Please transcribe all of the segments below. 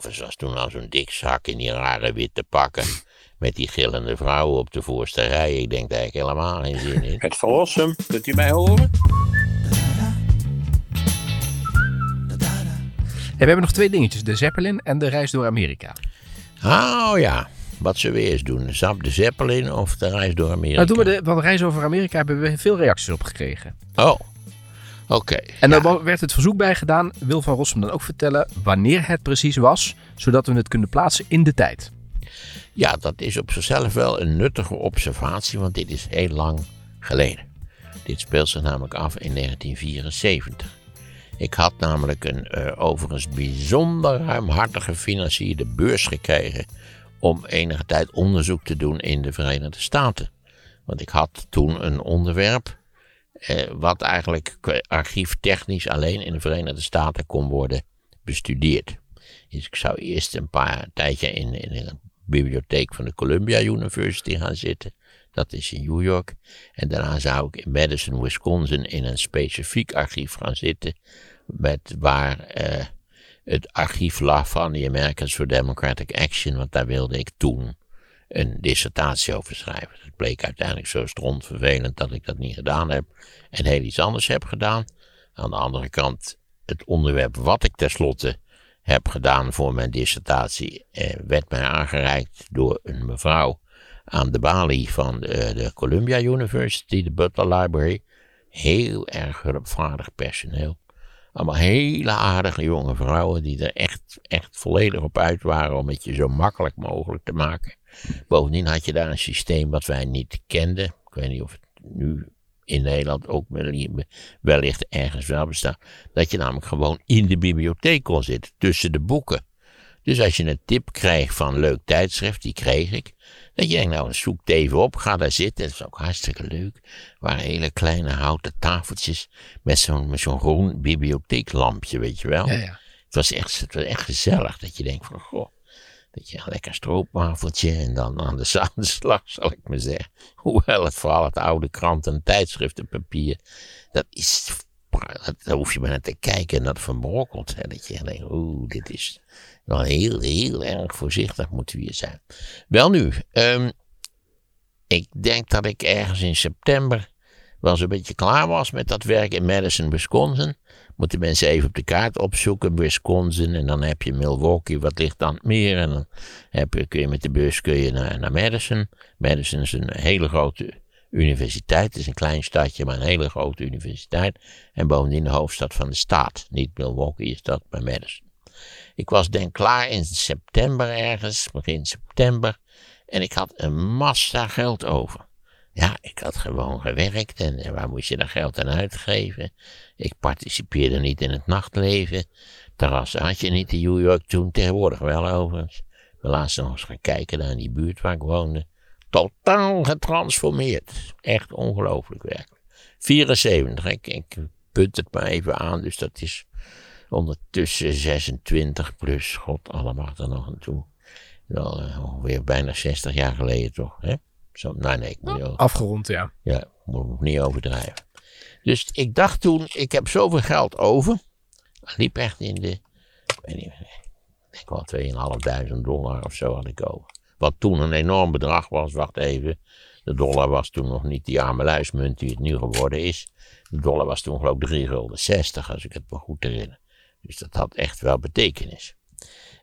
Elvis was toen al zo'n dik zak in die rare witte pakken. Met die gillende vrouwen op de voorste rij. Ik denk daar eigenlijk helemaal geen zin in. Het verlossen, kunt u mij horen? we hebben nog twee dingetjes. De Zeppelin en de reis door Amerika. Oh ja, wat zullen we eerst doen? Zap de Zeppelin of de reis door Amerika? Nou, doen we de, want de reis over Amerika hebben we veel reacties op gekregen. Oh, oké. En ja. daar werd het verzoek bij gedaan. Wil Van Rossum dan ook vertellen wanneer het precies was, zodat we het kunnen plaatsen in de tijd. Ja, dat is op zichzelf wel een nuttige observatie, want dit is heel lang geleden. Dit speelt zich namelijk af in 1974. Ik had namelijk een eh, overigens bijzonder ruimhartig gefinancierde beurs gekregen om enige tijd onderzoek te doen in de Verenigde Staten. Want ik had toen een onderwerp wat eigenlijk archieftechnisch alleen in de Verenigde Staten kon worden bestudeerd. Dus ik zou eerst een paar tijdje in, in een bibliotheek van de Columbia University gaan zitten. Dat is in New York. En daarna zou ik in Madison, Wisconsin in een specifiek archief gaan zitten. Met waar eh, het archief lag van de Americans for Democratic Action. Want daar wilde ik toen een dissertatie over schrijven. Het bleek uiteindelijk zo strontvervelend dat ik dat niet gedaan heb. En heel iets anders heb gedaan. Aan de andere kant, het onderwerp wat ik tenslotte heb gedaan voor mijn dissertatie, eh, werd mij aangereikt door een mevrouw aan de balie van de, de Columbia University, de Butler Library. Heel erg hulpvaardig personeel. Allemaal hele aardige jonge vrouwen die er echt, echt volledig op uit waren om het je zo makkelijk mogelijk te maken. Bovendien had je daar een systeem wat wij niet kenden. Ik weet niet of het nu in Nederland ook wellicht ergens wel bestaat. Dat je namelijk gewoon in de bibliotheek kon zitten, tussen de boeken. Dus als je een tip kreeg van een leuk tijdschrift, die kreeg ik. Dat je denkt, nou zoek het even op, ga daar zitten. Dat is ook hartstikke leuk. Er waren hele kleine houten tafeltjes met zo'n groen bibliotheeklampje, weet je wel. Ja, ja. Het, was echt, het was echt gezellig dat je denkt van, goh. Dat je een lekker stroopwafeltje en dan aan de zadelslag, zal ik maar zeggen. Hoewel het vooral het oude kranten en tijdschriftenpapier, dat is, daar hoef je maar naar te kijken en dat verbrokkelt. Hè, dat je denkt, oeh, dit is wel heel, heel erg voorzichtig moeten we hier zijn. Wel nu, um, ik denk dat ik ergens in september wel zo'n beetje klaar was met dat werk in Madison, Wisconsin. Moeten mensen even op de kaart opzoeken, Wisconsin, en dan heb je Milwaukee, wat ligt dan het meer, en dan heb je, kun je met de bus kun je naar, naar Madison. Madison is een hele grote universiteit, het is een klein stadje, maar een hele grote universiteit, en bovendien de hoofdstad van de staat. Niet Milwaukee is dat, maar Madison. Ik was denk klaar in september ergens, begin september, en ik had een massa geld over. Ja, ik had gewoon gewerkt en waar moest je dat geld aan uitgeven? Ik participeerde niet in het nachtleven. Terrassen had je niet in New York toen, tegenwoordig wel overigens. We laatst nog eens gaan kijken naar die buurt waar ik woonde. Totaal getransformeerd. Echt ongelooflijk werkelijk. 74, ik, ik punt het maar even aan, dus dat is ondertussen 26 plus, god allemaal er nog aan toe. Wel uh, ongeveer bijna 60 jaar geleden toch, hè? Zo, nou nee, ik moet niet over, Afgerond, ja. ja, ik moet niet overdrijven. Dus ik dacht toen, ik heb zoveel geld over. Dat liep echt in de, ik weet niet, ik denk wel 2.500 dollar of zo had ik over. Wat toen een enorm bedrag was, wacht even. De dollar was toen nog niet die arme luismunt die het nu geworden is. De dollar was toen geloof ik 3 gulden 60, als ik het me goed herinner. Dus dat had echt wel betekenis.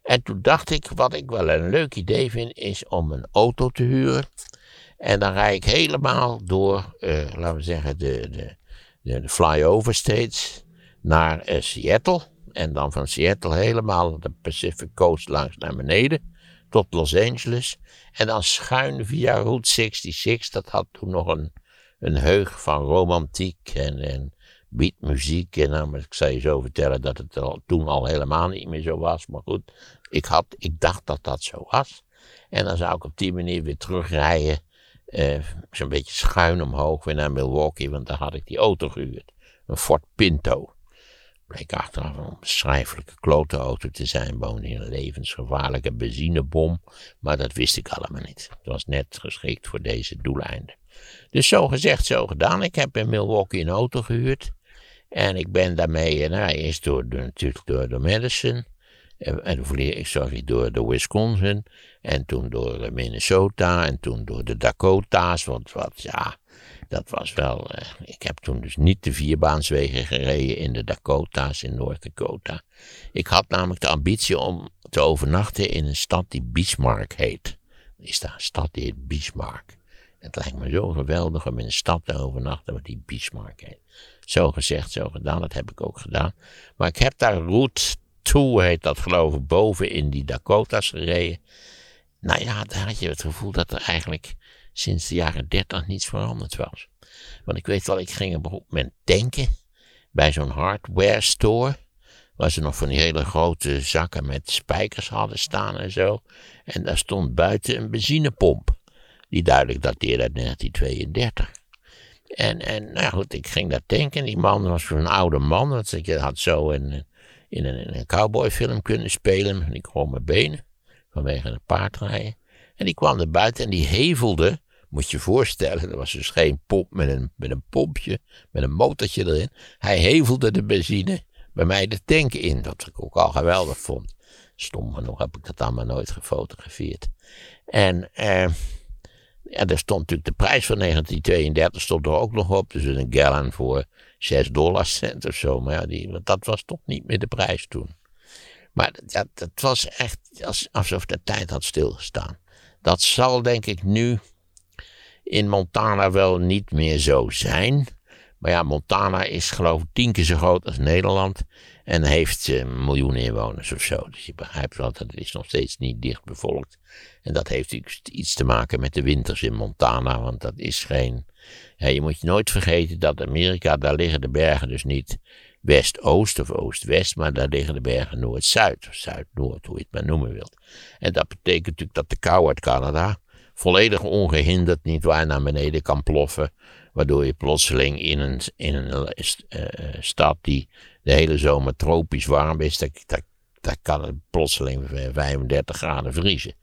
En toen dacht ik, wat ik wel een leuk idee vind, is om een auto te huren. En dan rijd ik helemaal door, uh, laten we zeggen, de, de, de, de flyover states naar uh, Seattle. En dan van Seattle helemaal de Pacific Coast langs naar beneden tot Los Angeles. En dan schuin via Route 66. Dat had toen nog een, een heug van romantiek en, en beatmuziek. En nou, ik zou je zo vertellen dat het al, toen al helemaal niet meer zo was. Maar goed, ik, had, ik dacht dat dat zo was. En dan zou ik op die manier weer terugrijden. Uh, Zo'n beetje schuin omhoog weer naar Milwaukee. Want daar had ik die auto gehuurd. Een Ford Pinto. Bleek achteraf een beschrijfelijke klote auto te zijn. Bovendien een levensgevaarlijke benzinebom. Maar dat wist ik allemaal niet. Het was net geschikt voor deze doeleinden. Dus zo gezegd, zo gedaan. Ik heb in Milwaukee een auto gehuurd. En ik ben daarmee, nou, eerst door, door, natuurlijk door, door Madison. En, ik, sorry, door de Wisconsin. En toen door Minnesota. En toen door de Dakota's. Want wat, ja, dat was wel. eh, ik heb toen dus niet de vierbaanswegen gereden in de Dakota's in Noord-Dakota. Ik had namelijk de ambitie om te overnachten in een stad die Bismarck heet. Is daar een stad die heet Bismarck. Het lijkt me zo geweldig om in een stad te overnachten waar die Bismarck heet. Zo gezegd, zo gedaan, dat heb ik ook gedaan. Maar ik heb daar Route 2, heet dat geloof ik, boven in die Dakota's gereden. Nou ja, daar had je het gevoel dat er eigenlijk sinds de jaren 30 niets veranderd was. Want ik weet wel, ik ging op een moment denken bij zo'n hardware store. Waar ze nog van die hele grote zakken met spijkers hadden staan en zo. En daar stond buiten een benzinepomp. Die duidelijk dateerde uit 1932. En, en nou goed, ik ging daar denken. Die man was zo'n oude man. Dat ik had zo in, in een, een cowboyfilm kunnen spelen. En ik gewoon mijn benen. Vanwege het paardrijden. En die kwam er buiten en die hevelde. Moet je je voorstellen, er was dus geen pomp met een, met een pompje. Met een motortje erin. Hij hevelde de benzine bij mij de tank in. Dat ik ook al geweldig vond. Stom genoeg heb ik dat allemaal nooit gefotografeerd. En eh, ja, daar stond natuurlijk de prijs van 1932 stond er ook nog op. Dus een gallon voor 6 dollar cent of zo. Maar ja, die, want dat was toch niet meer de prijs toen. Maar ja, dat was echt als, alsof de tijd had stilgestaan. Dat zal denk ik nu in Montana wel niet meer zo zijn. Maar ja, Montana is geloof ik tien keer zo groot als Nederland. En heeft eh, een miljoen inwoners of zo. Dus je begrijpt wel dat het is nog steeds niet dicht bevolkt. En dat heeft iets te maken met de winters in Montana. Want dat is geen. Je moet je nooit vergeten dat Amerika, daar liggen de bergen dus niet west-oost of oost-west. Maar daar liggen de bergen noord-zuid. Of zuid-noord, hoe je het maar noemen wilt. En dat betekent natuurlijk dat de kou uit Canada volledig ongehinderd niet waar naar beneden kan ploffen. Waardoor je plotseling in een, in een uh, stad die de hele zomer tropisch warm is, daar, kan het plotseling 35 graden vriezen.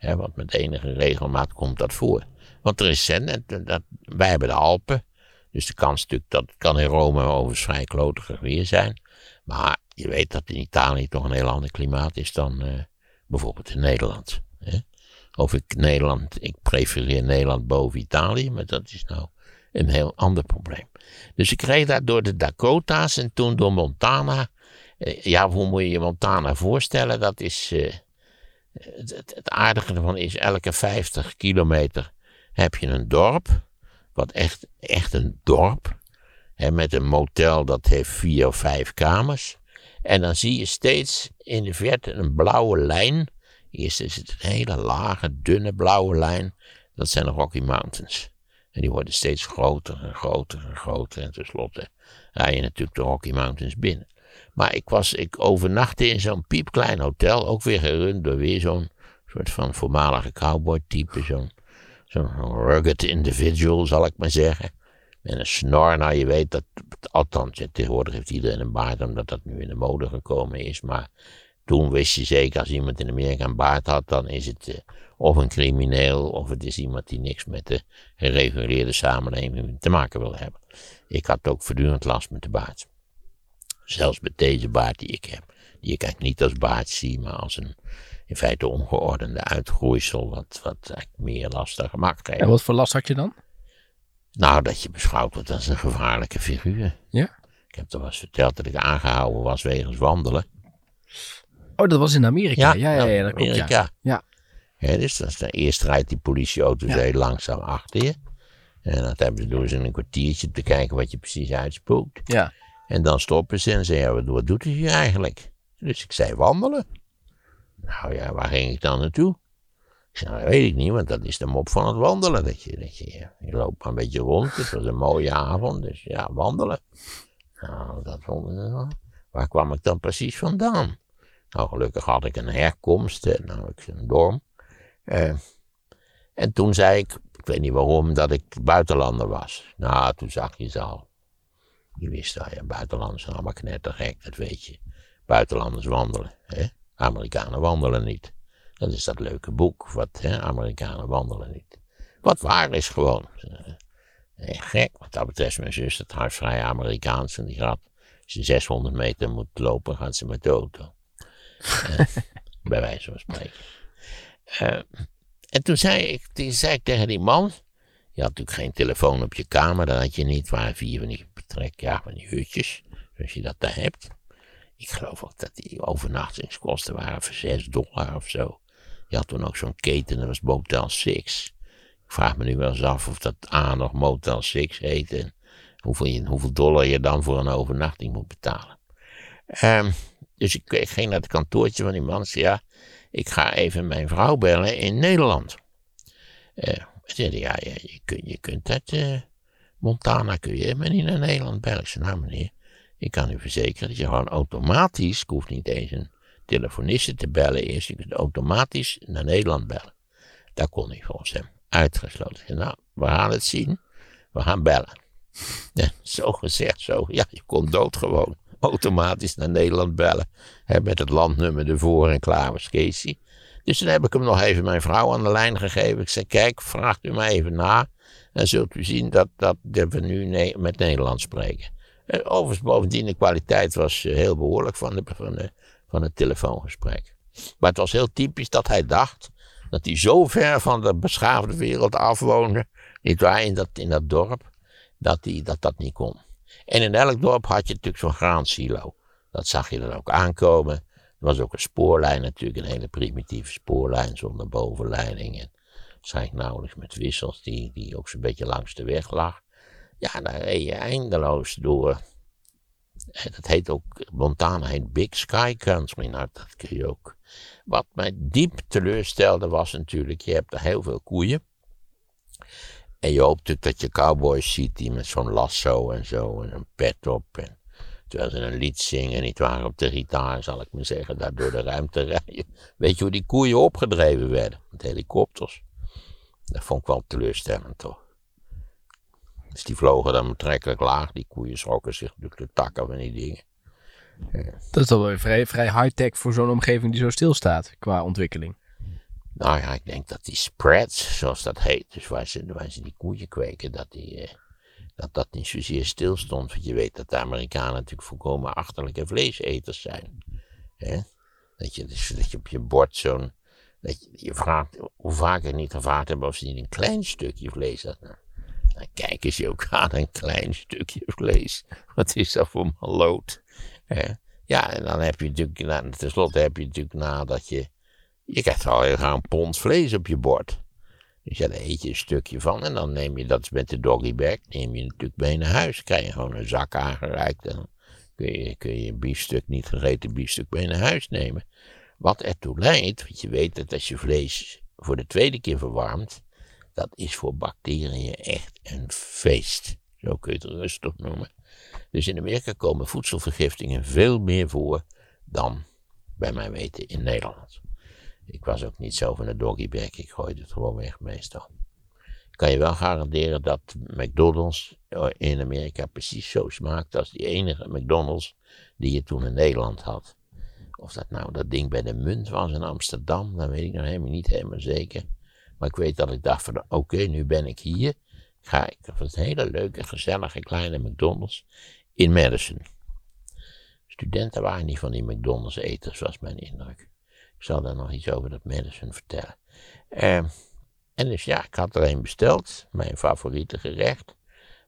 Want met enige regelmaat komt dat voor. Want er is dat, wij hebben de Alpen. Dus de kans natuurlijk dat kan in Rome overigens vrij weer zijn. Maar je weet dat in Italië toch een heel ander klimaat is dan bijvoorbeeld in Nederland. Hè? Of ik Nederland, ik prefereer Nederland boven Italië, maar dat is nou een heel ander probleem. Dus ik reed daar door de Dakota's en toen door Montana. Ja, hoe moet je je Montana voorstellen? Dat is. Het, het, aardige ervan is, elke 50 kilometer heb je een dorp. Wat echt, echt een dorp. Hè, met een motel dat heeft vier of vijf kamers. En dan zie je steeds in de verte een blauwe lijn. Eerst is het een hele lage, dunne blauwe lijn. Dat zijn de Rocky Mountains. En die worden steeds groter en groter en groter. En tenslotte rij je natuurlijk de Rocky Mountains binnen. Maar ik, was, ik overnachtte in zo'n piepklein hotel. Ook weer gerund door weer zo'n soort van voormalige cowboy type. Zo'n zo'n rugged individual, zal ik maar zeggen. Met een snor. Nou, je weet dat. Althans, tegenwoordig heeft iedereen een baard, omdat dat nu in de mode gekomen is. Maar toen wist je zeker, als iemand in Amerika een baard had, dan is het uh, of een crimineel, of het is iemand die niks met de gereguleerde samenleving te maken wil hebben. Ik had ook voortdurend last met de baard. Zelfs met deze baard die ik heb. Die ik eigenlijk niet als baard zie, maar als een in feite ongeordende uitgroeisel, wat, wat eigenlijk meer gemak geeft. En wat voor last had je dan? Nou, dat je beschouwd wordt als een gevaarlijke figuur. Ja? Ik heb toch wel eens verteld dat ik aangehouden was wegens wandelen. Oh, dat was in Amerika. Ja, ja, ja, dat klopt. Amerika. Ja. ja. dus dat is de eerste rijdt die politieauto heel langzaam achter je. En dat hebben ze doen ze in een kwartiertje te kijken wat je precies uitspookt. Ja. En dan stoppen ze en zeggen, wat doet u hier eigenlijk? Dus ik zei, wandelen. Nou ja, waar ging ik dan naartoe? Ik zei, nou, dat weet ik niet, want dat is de mop van het wandelen. Dat je, dat je, je loopt maar een beetje rond. Het was een mooie avond, dus ja, wandelen. Nou, dat vonden ze wel. Waar kwam ik dan precies vandaan? Nou, gelukkig had ik een herkomst, en nou, ik een dorm. Uh, en toen zei ik, ik weet niet waarom, dat ik buitenlander was. Nou, toen zag je ze al. Je wist dat, ja, buitenlanders zijn allemaal knettergek, dat weet je. Buitenlanders wandelen, hè. Amerikanen wandelen niet. Dat is dat leuke boek, wat, hè, Amerikanen wandelen niet. Wat waar is gewoon. Eh, gek, wat dat betreft, mijn zus, het hardvrij Amerikaans. En die gaat, als je 600 meter moet lopen, gaat ze met de auto. Bij wijze van spreken. Eh, en toen zei, ik, toen zei ik tegen die man. Je had natuurlijk geen telefoon op je kamer, dat had je niet. waar vier van die betrek, ja, van die hutjes. Zoals je dat daar hebt. Ik geloof ook dat die overnachtingskosten waren voor 6 dollar of zo. Je had toen ook zo'n keten, dat was Motel 6. Ik vraag me nu wel eens af of dat A nog Motel 6 heet. En hoeveel, hoeveel dollar je dan voor een overnachting moet betalen. Um, dus ik, ging naar het kantoortje van die man. Zei, ja, ik ga even mijn vrouw bellen in Nederland. Uh, zei, ja, je, kunt, je kunt uit uh, Montana kun je maar niet naar Nederland bellen. Ik zei, nou meneer, ik kan u verzekeren dat je gewoon automatisch, ik hoef niet eens een telefoniste te bellen eerst, je kunt automatisch naar Nederland bellen. Daar kon hij volgens hem uitgesloten. Zei, nou, we gaan het zien, we gaan bellen. Ja, zo gezegd, zo, ja, je kon doodgewoon automatisch naar Nederland bellen. Hè, met het landnummer ervoor en klaar was Casey. Dus toen heb ik hem nog even mijn vrouw aan de lijn gegeven. Ik zei, kijk, vraagt u mij even na. En zult u zien dat, dat, we nu met Nederland spreken. En overigens, bovendien, de kwaliteit was eh, heel behoorlijk van, de, van, van het telefoongesprek. Maar het was heel typisch dat hij dacht dat hij zo ver van de beschaafde wereld afwoonde, niet waar, in dat, in dat dorp, dat, hij, dat dat niet kon. En in elk dorp had je natuurlijk zo'n graansilo. Dat zag je dan ook aankomen. Er was ook een spoorlijn natuurlijk, een hele primitieve spoorlijn zonder bovenleiding. En waarschijnlijk nauwelijks met wissels, die, die ook zo'n beetje langs de weg lag. Ja, daar reed je eindeloos door. En dat heet ook, Montana heet Big Sky Country. Nou, dat kun je ook. Wat mij diep teleurstelde was natuurlijk, je hebt er heel veel koeien. En je hoopt natuurlijk dat je cowboys ziet die met zo'n lasso en zo en een pet op. En terwijl ze een lied zingen, niet waar, op de gitaar, zal ik maar zeggen, daar door de ruimte rijden. Weet je hoe die koeien opgedreven werden? Met helikopters. Dat vond ik wel teleurstellend toch. Dus die vlogen dan betrekkelijk laag. Die koeien schrokken zich door de takken van die dingen. Dat is toch wel vrij, vrij high-tech voor zo'n omgeving die zo stilstaat qua ontwikkeling. Nou ja, ik denk dat die spreads, zoals dat heet, dus waar ze, waar ze die koeien kweken, dat, die, eh, dat dat niet zozeer stil stond. Want je weet dat de Amerikanen natuurlijk volkomen achterlijke vleeseters zijn. Dat, je, dus, dat je op je bord zo'n. Dat je, je vraagt hoe vaak er niet gevraagd hebben of ze niet een klein stukje vlees hadden. Dan kijken ze ook aan een klein stukje vlees. Wat is dat voor maloot? Ja, en dan heb je natuurlijk, nou, tenslotte heb je natuurlijk nadat je je krijgt al heel een pond vlees op je bord. Dus ja, daar eet je een stukje van en dan neem je dat met de doggybag, neem je natuurlijk mee naar huis. Krijg je gewoon een zak aangereikt en dan kun je, kun je een biefstuk, niet gegeten biefstuk, mee naar huis nemen. Wat ertoe leidt, want je weet dat als je vlees voor de tweede keer verwarmt, dat is voor bacteriën echt een feest. Zo kun je het rustig noemen. Dus in Amerika komen voedselvergiftingen veel meer voor dan, bij mijn weten, in Nederland. Ik was ook niet zo van de doggybag, ik gooide het gewoon weg meestal. Ik kan je wel garanderen dat McDonald's eh, in Amerika precies zo smaakt als die enige McDonald's die je toen in Nederland had. Of dat nou dat ding bij de munt was in Amsterdam, dat weet ik nog helemaal niet helemaal zeker. Maar ik weet dat ik dacht van oké, nu ben ik hier. Ga ik van een hele leuke, gezellige kleine McDonald's in Madison. Studenten waren niet van die McDonald's eters, was mijn indruk. Ik zal daar nog iets over dat Madison vertellen. Ehm, en dus ja, ik had er een besteld, mijn favoriete gerecht.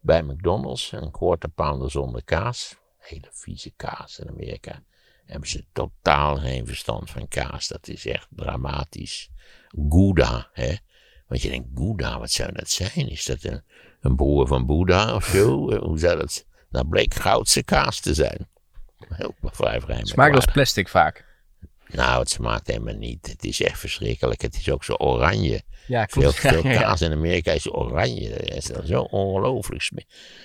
Bij McDonald's, een quarter pounder zonder kaas. Hele vieze kaas in Amerika. Hebben ze totaal geen verstand van kaas. Dat is echt dramatisch. Gouda, hè. Want je denkt, Gouda, wat zou dat zijn? Is dat een, een broer van Boeddha of zo? Hoe zou dat... Dat bleek goudse kaas te zijn. Heel vrij vrij. Smaakt als plastic vaak. Nou, het smaakt helemaal niet. Het is echt verschrikkelijk. Het is ook zo oranje. Ja, klopt. Veel, veel kaas in Amerika is oranje. Het is zo ongelooflijk.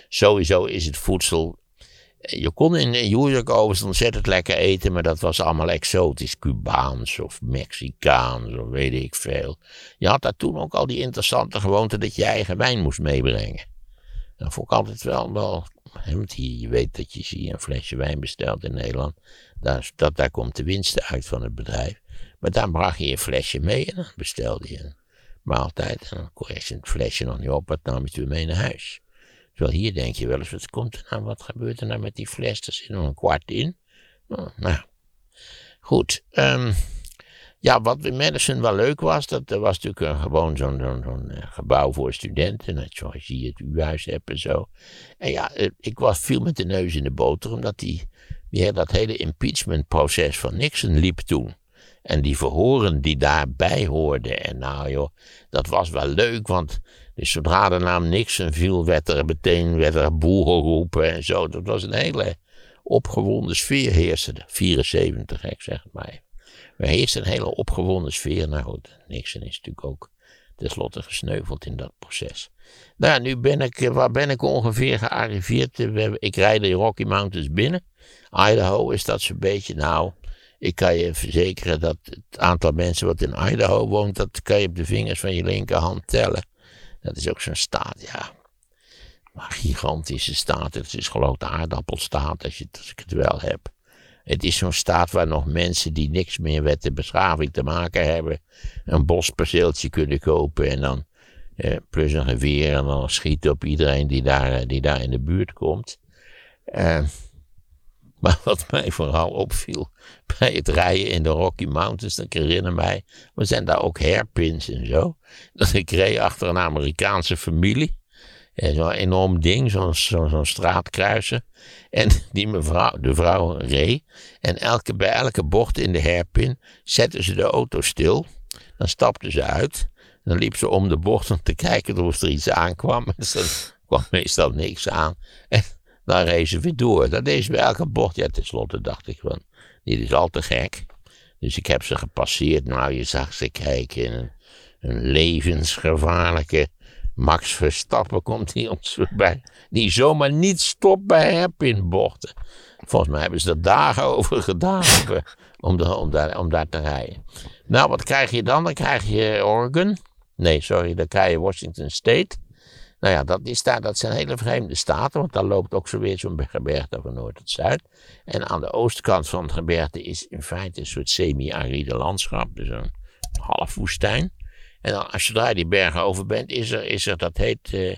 Sowieso is het voedsel. Je kon in New York overigens ontzettend lekker eten, maar dat was allemaal exotisch. Cubaans of Mexicaans of weet ik veel. Je had daar toen ook al die interessante gewoonte dat je eigen wijn moest meebrengen. Dat vond ik altijd wel, wel je weet dat je hier een flesje wijn bestelt in Nederland. Daar, dat, daar komt de winst uit van het bedrijf. Maar dan bracht je een flesje mee en dan bestelde je een maaltijd. En dan kon je het flesje nog niet op, wat nam je weer mee naar huis. Terwijl hier denk je wel eens, wat komt er nou, wat gebeurt er nou met die fles? Er zit nog een kwart in. Oh, nou, Goed. ehm, ja, wat in Madison wel leuk was, dat was natuurlijk een, gewoon zo'n eh, gebouw voor studenten, net zoals je het U-huis hebt en zo. En ja, eh, ik was, viel met de neus in de boter, omdat die, die, dat hele impeachmentproces van Nixon liep toen. En die verhoren die daarbij hoorden. En nou joh, dat was wel leuk, want dus zodra de naam Nixon viel, werd er meteen werd er boel geroepen en zo. Dat was een hele opgewonden sfeer heerste. 74, ik zeg het maar. Er heerste een hele opgewonden sfeer. Nou goed, Nixon is natuurlijk ook tenslotte gesneuveld in dat proces. Nou, nu ben ik, eh, waar ben ik ongeveer gearriveerd? Eh, Ik rijd de Rocky Mountains binnen. Idaho is dat zo'n beetje, nou, ik kan je verzekeren dat het aantal mensen wat in Idaho woont, dat kan je op de vingers van je linkerhand tellen. Dat is ook zo'n staat, ja. Maar gigantische staat. Het is geloof de aardappelstaat, als, je, als ik het wel heb. Het is zo'n staat waar nog mensen die niks meer met de beschaving te maken hebben, een bosperceeltje kunnen kopen en dan eh, plus een geweer en dan schieten op iedereen die daar, eh, die daar in de buurt komt. Eh, maar wat mij vooral opviel bij het rijden in de Rocky Mountains, dat ik herinner mij, we zijn daar ook hairpins en zo. Dat ik reed achter een Amerikaanse familie. Zo'n enorm ding, zo'n zo, zo'n straatkruiser. En die mevrouw, de vrouw reed. En elke, bij elke bocht in de hairpin zetten ze de auto stil. Dan stapten ze uit. Dan liep ze om de bocht om te kijken of er iets aankwam. En er kwam meestal niks aan. En dan reed ze weer door. Dat deed ze bij elke bocht. Ja, tenslotte dacht ik van, dit is al te gek. Dus ik heb ze gepasseerd. Nou, je zag ze kijken. Een levensgevaarlijke Max Verstappen komt hier ons voorbij. Die zomaar niet stopt bij hairpinbochten. Volgens mij hebben ze er dagen over gedaan om, daar, om daar te rijden. Nou, wat krijg je dan? Dan krijg je Oregon. Nee, sorry, dan krijg je Washington State. Nou ja, dat, is daar, dat zijn hele vreemde staten, want daar loopt ook zo weer zo'n gebergte van noord tot zuid. En aan de oostkant van het gebergte is in feite een soort semi-aride landschap, dus een half woestijn. En als je daar die bergen over bent, is er, is er dat heet, eh,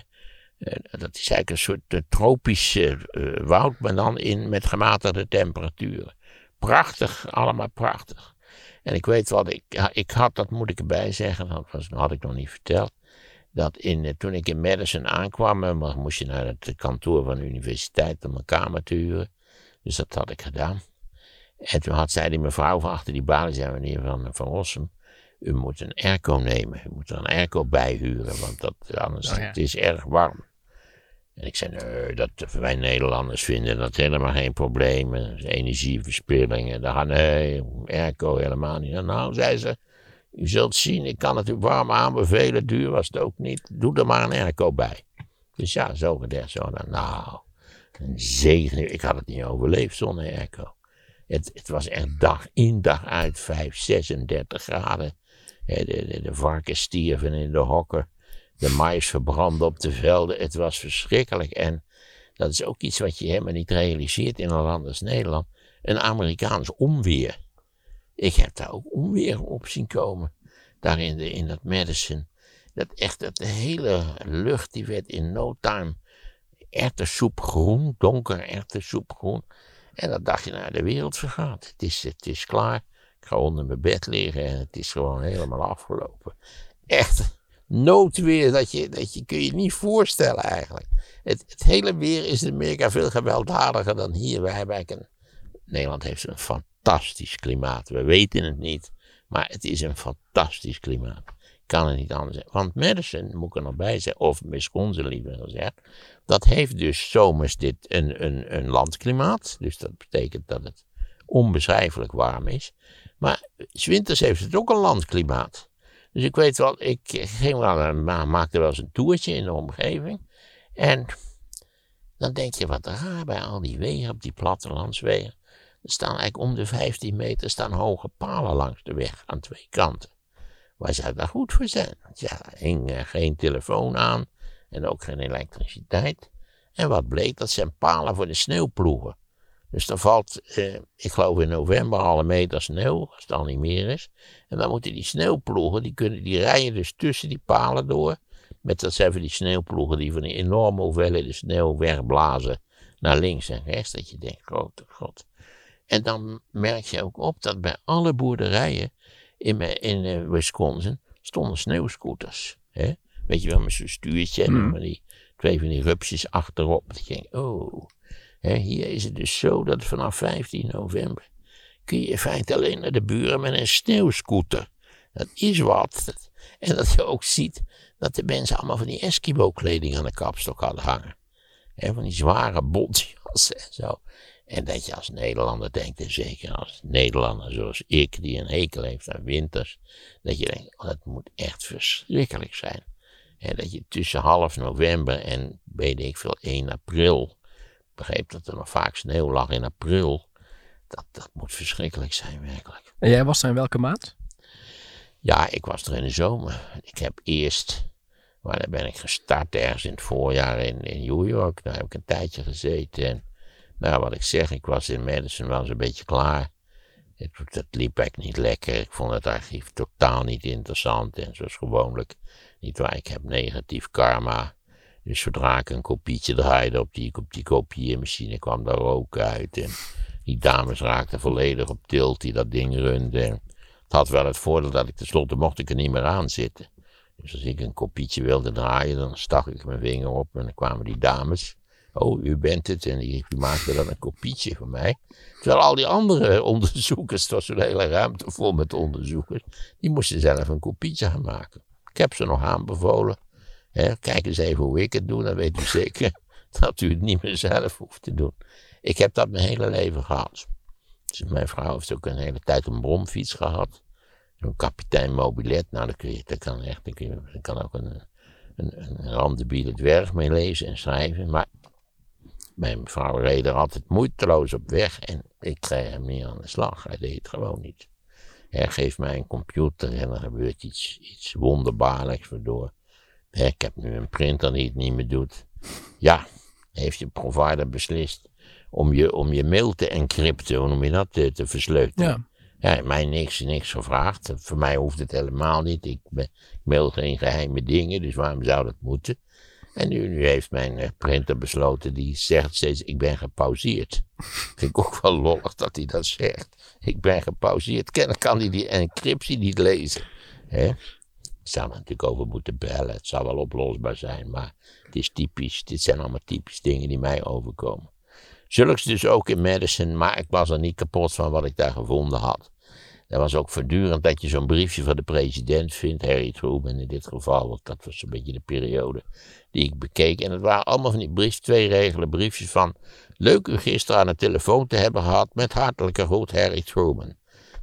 eh, dat is eigenlijk een soort eh, tropisch eh, woud, maar dan in, met gematigde temperaturen. Prachtig, allemaal prachtig. En ik weet wat, ik, ik had, dat moet ik erbij zeggen, dat was, had ik nog niet verteld. Dat in, toen ik in Madison aankwam, moest je naar het kantoor van de universiteit om een kamer te huren. Dus dat had ik gedaan. En toen had zij die mevrouw van achter die balie, zei meneer Van, van Rossum, u moet een airco nemen. U moet er een airco bij huren, want dat, anders Oh ja. het is erg warm. En ik zei, nee, dat, wij Nederlanders vinden dat helemaal geen probleem. Energieverspilling. En dan nee, airco helemaal niet. Nou, zei ze, u zult zien, ik kan het u warm aanbevelen. Duur was het ook niet. Doe er maar een airco bij. Dus ja, zo gezegd, zo. dan. Nou, een zegen. Ik had het niet overleefd zonder airco. Het, het was echt dag in dag uit 5, 36 graden. De, de, de stierven in de hokken. De mais verbrandde op de velden. Het was verschrikkelijk. En dat is ook iets wat je helemaal niet realiseert in een land als Nederland. Een Amerikaans onweer. Ik heb daar ook onweer op zien komen. Daar in, de, in dat Madison. Dat echt, dat de hele lucht die werd in no time erwtensoep groen, donker erwtensoep groen. En dan dacht je, nou, de wereld vergaat. Het is, het is klaar. Onder mijn bed liggen en het is gewoon helemaal afgelopen. Echt noodweer, dat je, dat je kun je niet voorstellen eigenlijk. Het, het hele weer is in Amerika veel gewelddadiger dan hier. Wij hebben een, Nederland heeft een fantastisch klimaat. We weten het niet, maar het is een fantastisch klimaat. Kan het niet anders zeggen. Want Madison, moet ik er nog bij zeggen, of Wisconsin liever gezegd, dat heeft dus zomers dit een, een, een landklimaat. Dus dat betekent dat het onbeschrijfelijk warm is. Maar winters heeft het ook een landklimaat. Dus ik weet wel, ik ging wel ma- maakte wel eens een toertje in de omgeving. En dan denk je, wat raar bij al die wegen, op die plattelandswegen. Er staan eigenlijk om de 15 meter staan hoge palen langs de weg aan twee kanten. Waar zou dat goed voor zijn? Want ja, er hing eh, geen telefoon aan en ook geen elektriciteit. En wat bleek, dat zijn palen voor de sneeuwploegen. Dus er valt, eh, ik geloof in november al een meter sneeuw, als het al niet meer is. En dan moeten die sneeuwploegen, die, kunnen, die rijden dus tussen die palen door. Met dat zijn van die sneeuwploegen die van die enorme hoeveelheden sneeuw wegblazen naar links en rechts. Dat je denkt, grote god. En dan merk je ook op dat bij alle boerderijen in, in uh, Wisconsin stonden sneeuwscooters. Hè? Weet je wel, met zo'n stuurtje en mm. die, twee van die rupsjes achterop. Dat je denkt, oh, hier is het dus zo dat vanaf 15 november kun je in feite alleen naar de buren met een sneeuwscooter. Dat is wat. En dat je ook ziet dat de mensen allemaal van die Eskimo-kleding aan de kapstok hadden hangen. Van die zware bontjassen en zo. En dat je als Nederlander denkt, en zeker als Nederlander zoals ik, die een hekel heeft aan winters, dat je denkt, oh, dat moet echt verschrikkelijk zijn. En dat je tussen half november en, weet ik veel, 1 april, begreep dat er nog vaak sneeuw lag in april, dat, dat moet verschrikkelijk zijn, werkelijk. En jij was er in welke maand? Ja, ik was er in de zomer. Ik heb eerst, maar dan ben ik gestart ergens in het voorjaar in, in New York. Daar heb ik een tijdje gezeten. En nou, wat ik zeg, ik was in Madison wel eens een beetje klaar. Het, dat liep eigenlijk niet lekker. Ik vond het archief totaal niet interessant. En zoals gewoonlijk, niet waar, ik heb negatief karma. Dus zodra ik een kopietje draaide op die, op die kopieermachine, kwam daar rook uit. En die dames raakten volledig op tilt die dat ding runden. Het had wel het voordeel dat ik tenslotte mocht ik er niet meer aan zitten. Dus als ik een kopietje wilde draaien, dan stak ik mijn vinger op en dan kwamen die dames. Oh, u bent het. En die, maakte dan een kopietje van mij. Terwijl al die andere onderzoekers, het was een hele ruimte vol met onderzoekers, die moesten zelf een kopietje gaan maken. Ik heb ze nog aanbevolen. Kijk eens even hoe ik het doe, dan weet u zeker dat u het niet meer zelf hoeft te doen. Ik heb dat mijn hele leven gehad. Dus mijn vrouw heeft ook een hele tijd een bromfiets gehad. Zo'n kapitein mobilet. Nou, daar, kun je, daar kan echt, daar kan ook een, een, een dwerg mee lezen en schrijven. Maar mijn vrouw reed er altijd moeiteloos op weg en ik kreeg hem niet aan de slag. Hij deed het gewoon niet. Hij geeft mij een computer en er gebeurt iets, iets wonderbaarlijks waardoor. Ik heb nu een printer die het niet meer doet. Ja, heeft je provider beslist om je, om je mail te encrypten, noem je dat, te, te versleutelen. Ja. ja, mij niks, niks gevraagd. Voor mij hoeft het helemaal niet. Ik, ik mail geen geheime dingen, dus waarom zou dat moeten? En nu, nu heeft mijn eh, printer besloten, die zegt steeds, ik ben gepauzeerd. Vind ik ook wel lollig dat hij dat zegt. Ik ben gepauzeerd. Kennelijk kan hij die encryptie niet lezen. Hè? Zou er natuurlijk over moeten bellen. Het zou wel oplosbaar zijn, maar het is typisch. Dit zijn allemaal typisch dingen die mij overkomen. Zulks dus ook in Madison, maar ik was er niet kapot van wat ik daar gevonden had. Er was ook voortdurend dat je zo'n briefje van de president vindt, Harry Truman in dit geval, want dat was een beetje de periode die ik bekeek. En het waren allemaal van die brief, twee regelen briefjes van, leuk u gisteren aan de telefoon te hebben gehad, met hartelijke groet Harry Truman.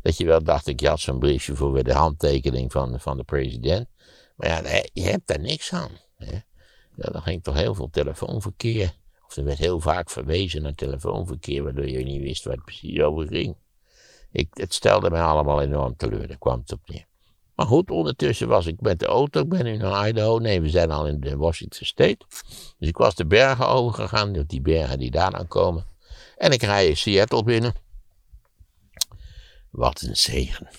Dat je wel dacht, ik had zo'n briefje voor de handtekening van, van de president. Maar ja, je hebt daar niks aan. Hè. Ja, er ging toch heel veel telefoonverkeer. Of er werd heel vaak verwezen naar telefoonverkeer, waardoor je niet wist waar het precies over ging. Ik, het stelde mij allemaal enorm teleur, daar kwam het op neer. Maar goed, ondertussen was ik met de auto, ik ben nu naar Idaho. Nee, we zijn al in de Washington State. Dus ik was de bergen overgegaan, die bergen die daar aan komen. En ik rij Seattle binnen. Wat een zegen.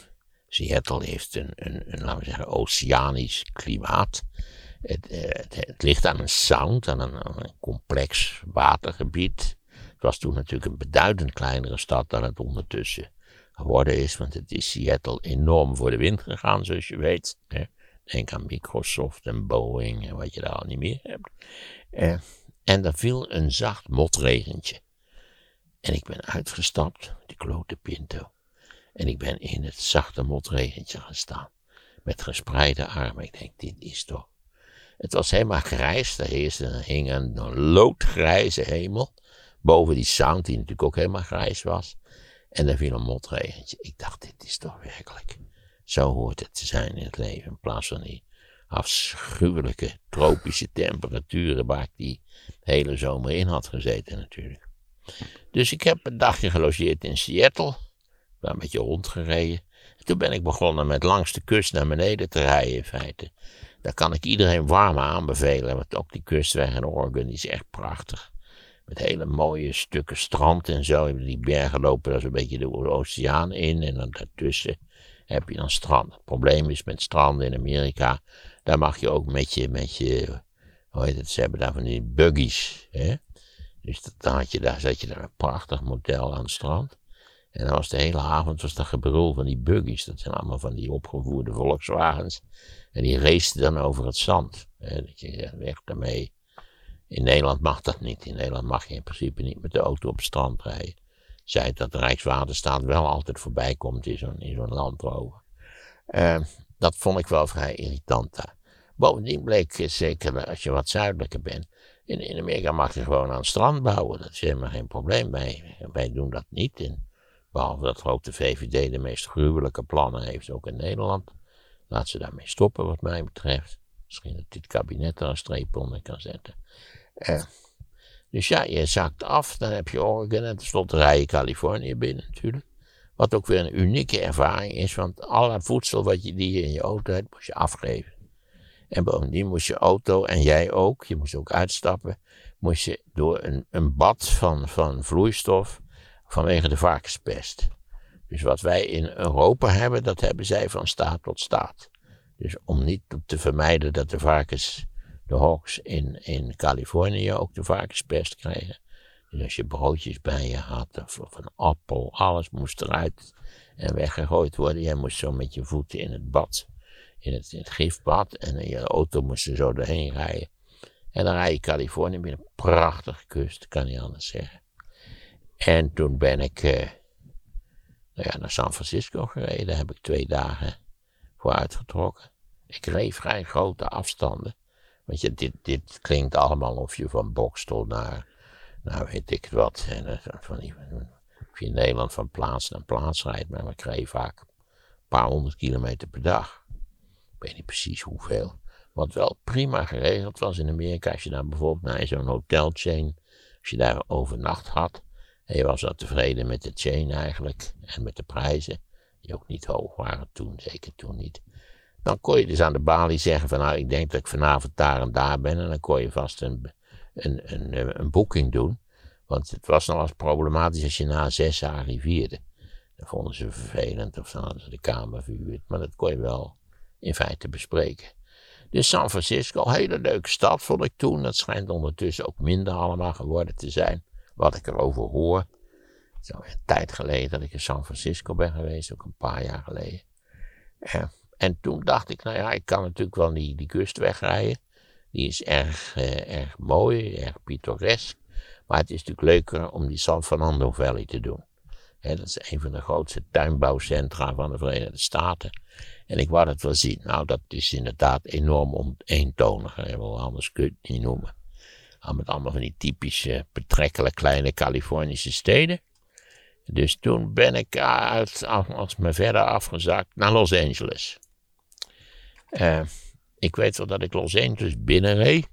Seattle heeft een, een, een laten we zeggen, oceanisch klimaat. Het, eh, het, ligt aan een sound, aan een, complex watergebied. Het was toen natuurlijk een beduidend kleinere stad dan het ondertussen geworden is, want het is Seattle enorm voor de wind gegaan, zoals je weet. Denk aan Microsoft en Boeing en wat je daar al niet meer hebt. Eh, en er viel een zacht motregentje. En ik ben uitgestapt, die klote Pinto. En ik ben in het zachte motregentje gaan staan. Met gespreide armen. Ik denk, dit is toch het was helemaal grijs. Er hing een, loodgrijze hemel. Boven die sound, die natuurlijk ook helemaal grijs was. En er viel een motregentje. Ik dacht, dit is toch werkelijk. Zo hoort het te zijn in het leven. In plaats van die afschuwelijke tropische temperaturen waar ik die hele zomer in had gezeten natuurlijk. Dus ik heb een dagje gelogeerd in Seattle. Daar een beetje rondgereden. En toen ben ik begonnen met langs de kust naar beneden te rijden in feite. Daar kan ik iedereen warm aanbevelen. Want ook die kustweg in Oregon is echt prachtig. Met hele mooie stukken strand en zo. Die bergen lopen daar zo'n beetje de oceaan in. En dan daartussen heb je dan strand. Het probleem is met stranden in Amerika. Daar mag je ook met je, met je hoe heet het, ze hebben daar van die buggies. Hè? Dus dat, had je daar, zat je daar een prachtig model aan het strand. En dan was de hele avond was dat gebrul van die buggies. Dat zijn allemaal van die opgevoerde Volkswagens. En die raceten dan over het zand. Hè, dat je weg daarmee. In Nederland mag dat niet. In Nederland mag je in principe niet met de auto op het strand rijden. Zij dat Rijkswaterstaat wel altijd voorbij komt in zo'n zo'n landrover. Uh, dat vond ik wel vrij irritant daar. Bovendien bleek, eh, zeker als je wat zuidelijker bent, in, in Amerika mag je gewoon aan het strand bouwen. Dat is helemaal geen probleem. Wij, wij doen dat niet. En behalve dat ook de VVD de meest gruwelijke plannen heeft, ook in Nederland. Laat ze daarmee stoppen, wat mij betreft. Misschien dat dit kabinet er een streep onder kan zetten. Uh, dus ja, je zakt af, dan heb je Oregon en tenslotte rij je Californië binnen natuurlijk. Wat ook weer een unieke ervaring is, want alle voedsel wat je, die in je auto hebt, moet je afgeven. En bovendien moest je auto, en jij ook, je moest ook uitstappen, moest je door een, een bad van, van vloeistof vanwege de varkenspest. Dus wat wij in Europa hebben, dat hebben zij van staat tot staat. Dus om niet te vermijden dat de varkens, de hogs in, in Californië ook de varkenspest krijgen. Dus als je broodjes bij je had, of, een appel, alles moest eruit en weggegooid worden. Jij moest zo met je voeten in het bad in het, gifbad. En je auto moest je zo doorheen rijden. En dan rij je Californië een prachtige kust, kan niet anders zeggen. En toen ben ik uh, nou naar San Francisco gereden. Daar heb ik twee dagen voor uitgetrokken. Ik reed vrij grote afstanden. Want je, dit, dit klinkt allemaal of je van Bokstel naar, nou weet ik wat. En, van of je in Nederland van plaats naar plaats rijdt. Maar ik reed vaak een paar honderd kilometer per dag. Ik weet niet precies hoeveel. Wat wel prima geregeld was in Amerika, als je daar bijvoorbeeld naar zo'n hotelchain, als je daar overnacht had, en je was wel tevreden met de chain eigenlijk, en met de prijzen, die ook niet hoog waren toen, zeker toen niet. Dan kon je dus aan de balie zeggen van nou, ik denk dat ik vanavond daar en daar ben, en dan kon je vast een, een, een, een boeking doen. Want het was nog eens problematisch als je na zes dagen vierde. Dat vonden ze vervelend, of dan hadden ze de kamer verhuurd, maar dat kon je wel in feite bespreken. Dus San Francisco, hele leuke stad vond ik toen. Dat schijnt ondertussen ook minder allemaal geworden te zijn. Wat ik erover hoor. Zo een tijd geleden dat ik in San Francisco ben geweest, ook een paar jaar geleden. En toen dacht ik, nou ja, ik kan natuurlijk wel die, die kust wegrijden. Die is erg, eh, erg mooi, erg pittoresk. Maar het is natuurlijk leuker om die San Fernando Valley te doen. dat is een van de grootste tuinbouwcentra van de Verenigde Staten. En ik wou dat wel zien. Nou, dat is inderdaad enorm eentonig. Wel anders kun je het niet noemen. Met allemaal van die typische, betrekkelijk kleine Californische steden. Dus toen ben ik uit, als me verder afgezakt naar Los Angeles. Uh, ik weet wel dat ik Los Angeles binnenreed.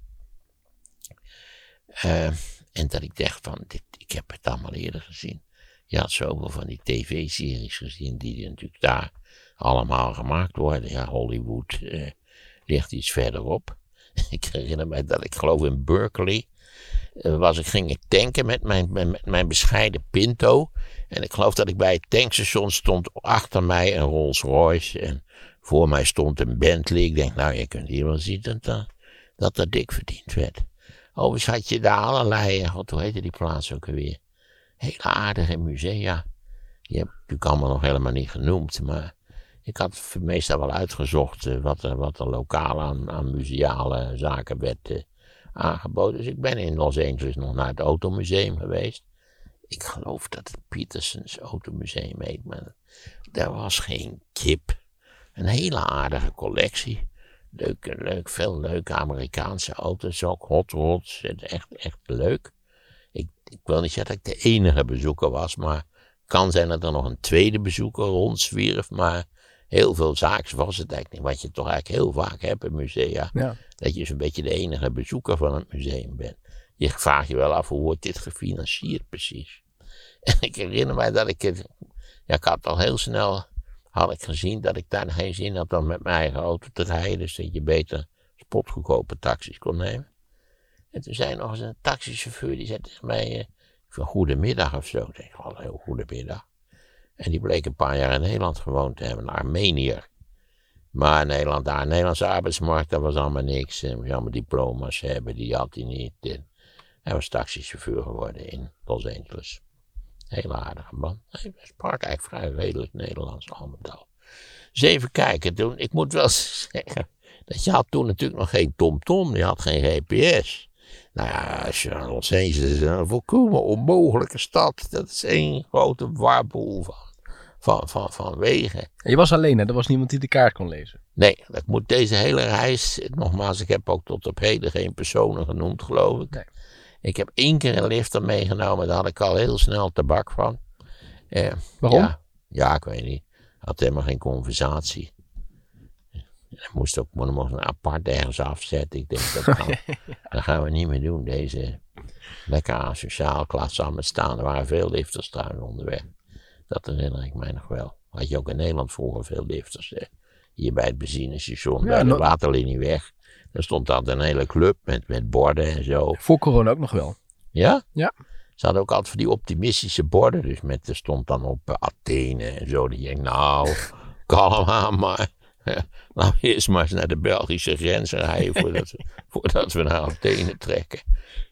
Uh, en dat ik dacht van, dit, ik heb het allemaal eerder gezien. Je had zoveel van die tv-series gezien die natuurlijk daar allemaal gemaakt worden. Ja, Hollywood uh, ligt iets verderop. ik herinner me dat ik geloof in Berkeley uh, was ik, ging tanken met mijn, met mijn bescheiden Pinto. En ik geloof dat ik bij het tankstation stond achter mij een Rolls Royce. En voor mij stond een Bentley. Ik denk, nou, je kunt hier wel zien dat dat, dat, er dik verdiend werd. Overigens had je daar allerlei, eh, wat, hoe heette die plaats ook alweer? Hele aardige musea. Die heb ik natuurlijk allemaal nog helemaal niet genoemd, maar ik had meestal wel uitgezocht eh, wat, er, wat er lokaal aan, aan museale zaken werd uh, aangeboden. Dus ik ben in Los Angeles nog naar het Automuseum geweest. Ik geloof dat het Petersons Automuseum heet, maar daar was geen kip. Een hele aardige collectie. Leuk, leuk, veel leuke Amerikaanse auto's ook, hot rods, echt, echt leuk. Ik, ik wil niet zeggen dat ik de enige bezoeker was, maar kan zijn dat er nog een tweede bezoeker rondzwierf, maar heel veel zaaks was het eigenlijk niet. Wat je toch eigenlijk heel vaak hebt in musea. Ja. Dat je zo'n beetje de enige bezoeker van het museum bent. Je vraagt je wel af, hoe wordt dit gefinancierd precies? En ik herinner mij dat ik het, ja, ik had al heel snel, had ik gezien dat ik daar geen zin had om met mijn eigen auto te rijden. Dus dat je beter spotgoedkope taxis kon nemen. En toen zei nog eens een taxichauffeur, die zei tegen mij, uh, van goedemiddag of zo. Ik denk, heel goedemiddag. En die bleek een paar jaar in Nederland gewoond te hebben, een Armenier. Maar Nederland, daar, Nederlandse arbeidsmarkt, dat was allemaal niks. En moest allemaal diploma's hebben, die had hij niet. Hij was taxichauffeur geworden in Los Angeles. Hele aardige man. Hij sprak eigenlijk vrij redelijk Nederlands al met al. Dus even kijken. Toen, ik moet wel zeggen dat je had toen natuurlijk nog geen TomTom. Je had geen GPS. Nou ja, als je naar Los Angeles is een volkomen onmogelijke stad. Dat is één grote warboel van, van, van, van wegen. En je was alleen, hè? Er was niemand die de kaart kon lezen. Nee, dat moet deze hele reis. Nogmaals, ik heb ook tot op heden geen personen genoemd, geloof ik. Nee. Ik heb één keer een lifter meegenomen, daar had ik al heel snel tabak van. Eh, Waarom? Ja, ja, ik weet niet. Had helemaal geen conversatie. Ik moest ook nog een apart ergens afzetten. Ik denk, dat, gaan, dat gaan we niet meer doen. Deze lekker asociaal klas samen staan. Er waren veel lifters trouwens onderweg. Dat herinner ik mij nog wel. Had je ook in Nederland vroeger veel lifters. Hè? Hier bij het benzinestation, Ja, bij de no- waterlinieweg. Daar stond altijd een hele club met, met borden en zo. Voor corona ook nog wel. Ja? Ja. Ze hadden ook altijd van die optimistische borden. Dus met, er stond dan op eh, Athene en zo. Die denk nou, kalm aan maar. Laten we eerst maar eens naar de Belgische grens rijden voordat we, voordat we naar Athene trekken.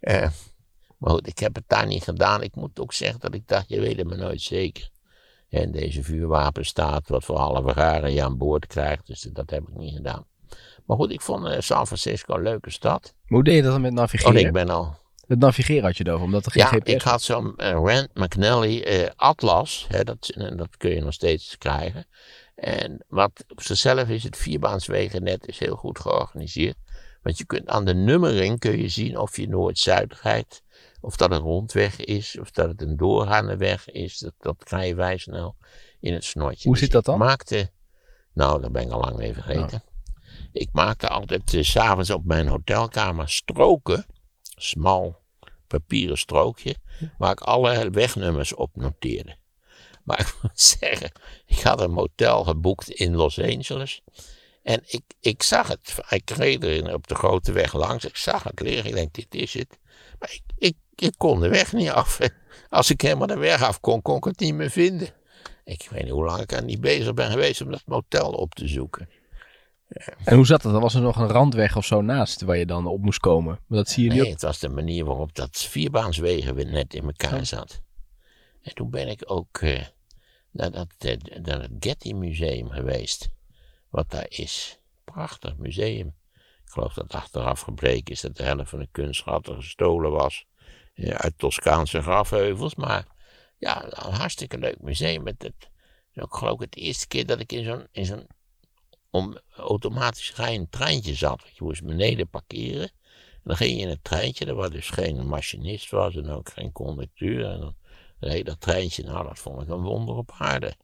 Eh, maar goed, ik heb het daar niet gedaan. Ik moet ook zeggen dat ik dacht, je weet het maar nooit zeker. En deze vuurwapenstaat, wat voor halve garen je aan boord krijgt. Dus dat heb ik niet gedaan. Maar goed, ik vond eh, San Francisco een leuke stad. Maar hoe deed je dat dan met Oh, navigeren? nee, ik ben al Het navigeren had je het over, omdat er geen ja, GPS ik had zo'n eh, Rand McNally eh, Atlas. Hè, dat, en dat kun je nog steeds krijgen. En wat op zichzelf is het vierbaanswegennet is heel goed georganiseerd. Want je kunt aan de nummering kun je zien of je noord-zuid rijdt. Of dat een rondweg is, of dat het een doorgaande weg is. Dat, dat krijg je vrij snel in het snortje. Hoe Dus zit dat ik dan? Maakte, nou, dat ben ik al lang weer vergeten. Ik maakte altijd s s'avonds op mijn hotelkamer stroken. Smal papieren strookje. Waar ik alle wegnummers op noteerde. Maar ik moet zeggen, ik had een motel geboekt in Los Angeles. En ik, ik zag het. Ik reed er op de grote weg langs. Ik zag het liggen. Ik denk, dit is het. Maar ik, ik, ik kon de weg niet af. Als ik helemaal de weg af kon, kon ik het niet meer vinden. Ik weet niet hoe lang ik aan niet bezig ben geweest om dat motel op te zoeken. En hoe zat dat? Dan was er nog een randweg of zo naast waar je dan op moest komen. Maar dat zie je Nee, het was de manier waarop dat vierbaanswegen weer net in elkaar zat. En toen ben ik ook eh, naar, dat, eh, naar het Getty Museum geweest. Wat daar is. Prachtig museum. Ik geloof dat achteraf gebleken is dat de helft van de kunstschatten gestolen was. Eh, uit Toscaanse grafheuvels. Maar ja, een hartstikke leuk museum. Met het, is ook geloof ik het eerste keer dat ik in zo'n, in zo'n om, automatisch rijden treintje zat. Want je moest beneden parkeren. En dan ging je in het treintje, er was dus geen machinist was en ook geen conducteur. En dan reed dat treintje, nou dat vond ik een wonder op aarde.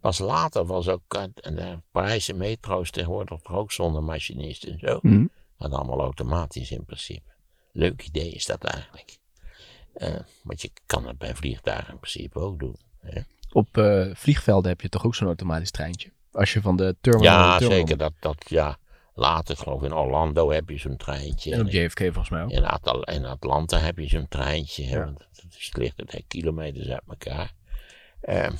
Pas later was ook, eh, en de Parijse metro's tegenwoordig toch ook zonder machinist en zo. Mhm. Dat allemaal automatisch in principe. Leuk idee is dat eigenlijk. Eh, want je kan het bij vliegtuigen in principe ook doen. Hè? Op eh, vliegvelden heb je toch ook zo'n automatisch treintje? Als je van de terminal naar Ja, de terminal zeker. Dat, dat, ja. Later, geloof ik, in Orlando heb je zo'n treintje. En op JFK volgens mij ook. In, Atlanta heb je zo'n treintje. Ja. Het, het ligt het kilometers uit elkaar. Ehm,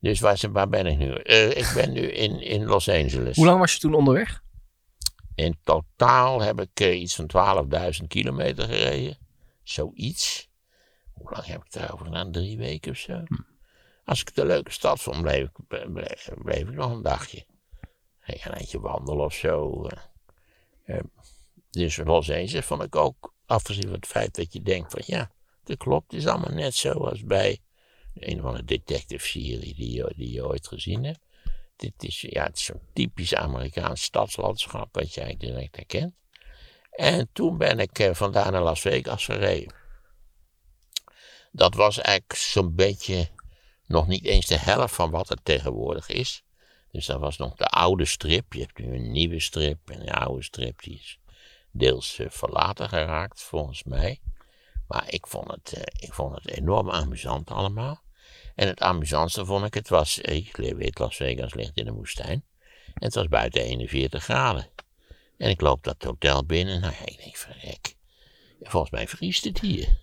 dus waar, waar ben ik nu? Eh, ik ben nu in, in Los Angeles. Hoe lang was je toen onderweg? In totaal heb ik iets van 12.000 kilometer gereden. Zoiets. Hoe lang heb ik daarover gedaan? Drie weken of zo. Als ik het een leuke stad vond, bleef ik, bleef, bleef ik nog een dagje. Ging een eindje wandelen of zo. Eh, dus Los Angeles vond ik ook, afgezien van het feit dat je denkt van ja, dat klopt, het is allemaal net zoals bij een van de detective serie die je, die je ooit gezien hebt. Dit is, ja, het is zo'n typisch Amerikaans stadslandschap wat je eigenlijk direct herkent. En toen ben ik eh, vandaar naar Las Vegas gereden. Dat was eigenlijk zo'n beetje nog niet eens de helft van wat het tegenwoordig is. Dus dat was nog de oude strip. Je hebt nu een nieuwe strip. En de oude strip die is deels eh, verlaten geraakt, volgens mij. Maar ik vond, het, eh, ik vond het enorm amusant allemaal. En het amusantste vond ik, het was, ik weet Las Vegas ligt in de woestijn. En het was buiten 41 graden. En ik loop dat hotel binnen. Nou ja, ik denk, verrek. Volgens mij vriest het hier.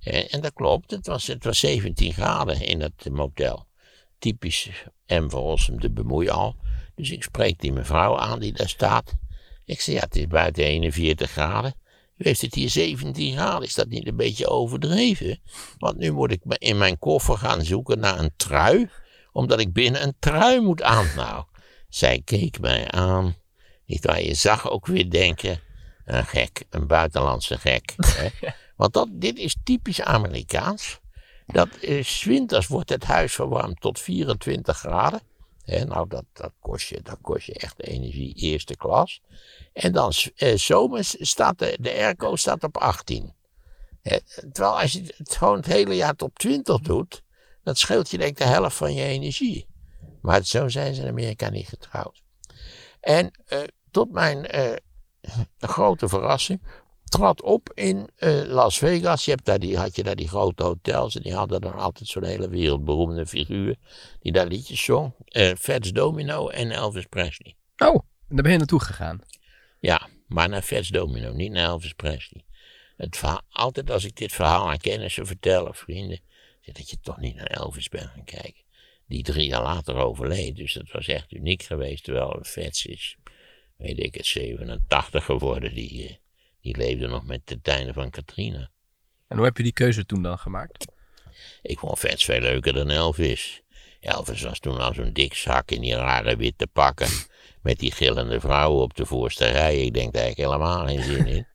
En, en dat klopt, het was, het was 17 graden in het motel. Typisch M. van Rossum de bemoeial. Dus ik spreek die mevrouw aan die daar staat. Ik zeg, ja, het is buiten 41 graden. U heeft het hier 17 graden. Is dat niet een beetje overdreven? Want nu moet ik in mijn koffer gaan zoeken naar een trui. Omdat ik binnen een trui moet aan. Nou, zij keek mij aan. Niet waar, je zag ook weer denken. Een gek, een buitenlandse gek. Hè? Want dat, dit is typisch Amerikaans. Dat eh, 's winters wordt het huis verwarmd tot 24 graden. Hè, nou, dat, dat, kost je, dat kost je echt energie eerste klas. En dan eh, zomers staat de, de airco staat op 18. Hè, terwijl als je het gewoon het hele jaar tot 20 doet, dat scheelt je denk ik de helft van je energie. Maar zo zijn ze in Amerika niet getrouwd. En eh, tot mijn eh, grote verrassing trad op in eh, Las Vegas. Je hebt daar die, had je daar die grote hotels en die hadden dan altijd zo'n hele wereldberoemde figuur die daar liedjes zong. Eh Fats Domino en Elvis Presley. Oh, en daar ben je naartoe gegaan. Ja, maar naar Fats Domino, niet naar Elvis Presley. Het verhaal, altijd als ik dit verhaal aan kennissen vertel of vrienden, zeg dat je toch niet naar Elvis bent gaan kijken. Die drie jaar later overleed, dus dat was echt uniek geweest. Terwijl Fats is, weet ik het, 87 geworden. Die, eh, die leefde nog met de tijden van Katrina. En hoe heb je die keuze toen dan gemaakt? Ik vond Fats veel leuker dan Elvis. Elvis was toen al zo'n dik zak in die rare witte pakken. Met die gillende vrouwen op de voorste rij. Ik denk daar eigenlijk helemaal geen zin in.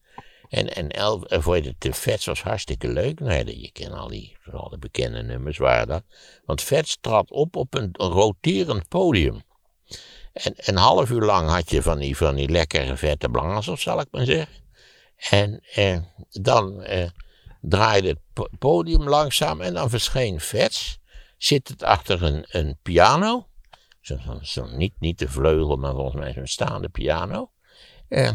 En, en Elf, eh, voor de, de Fats was hartstikke leuk. Nou, ja, je kent al die, al de bekende nummers waren dat. Want Fats trad op op een, een roterend podium. En een half uur lang had je van die, van die lekkere vette blazers, zal ik maar zeggen. En eh, dan eh, draaide het po- podium langzaam en dan verscheen Vets. Zit het achter een, een piano. Zo, zo- niet, niet de vleugel, maar volgens mij zo'n staande piano. Eh,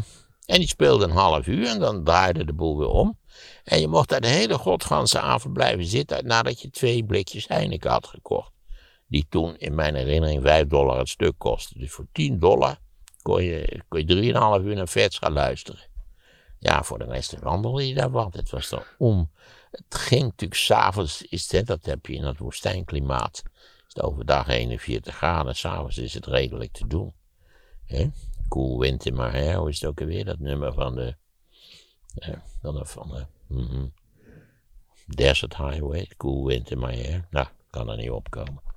en die speelde een half uur en dan draaide de boel weer om. En je mocht daar de hele godganse avond blijven zitten nadat je twee blikjes Heineken had gekocht. Die toen in mijn herinnering 5 dollar het stuk kostten. Dus voor 10 dollar kon je, kon je 3,5 uur naar Vets gaan luisteren. Ja, voor de rest wandelde je daar wat. Het was dan om. Het ging natuurlijk s'avonds, is dat heb je in dat woestijnklimaat. Is het overdag 41 graden, s'avonds is het redelijk te doen. Hè? Cool Wind in hoe is het ook alweer? Dat nummer van de. eh, van van de mhm. Desert Highway, Cool Wind in My Hair. Nou, kan er niet opkomen.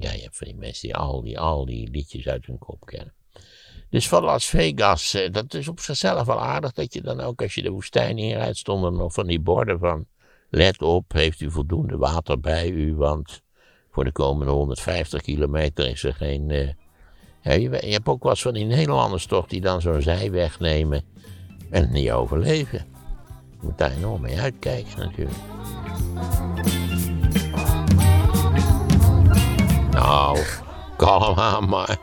Ja, je hebt van die mensen die al die, al die liedjes uit hun kop kennen. Dus van Las Vegas, eh, dat is op zichzelf wel aardig dat je dan ook als je de woestijn inrijdt, stonden er nog van die borden van let op, heeft u voldoende water bij u, want voor de komende 150 kilometer is er geen... ja, je, hebt ook eens van die Nederlanders toch die dan zo'n zijweg nemen en niet overleven. Je moet daar enorm mee uitkijken natuurlijk. Nou, kalm aan maar.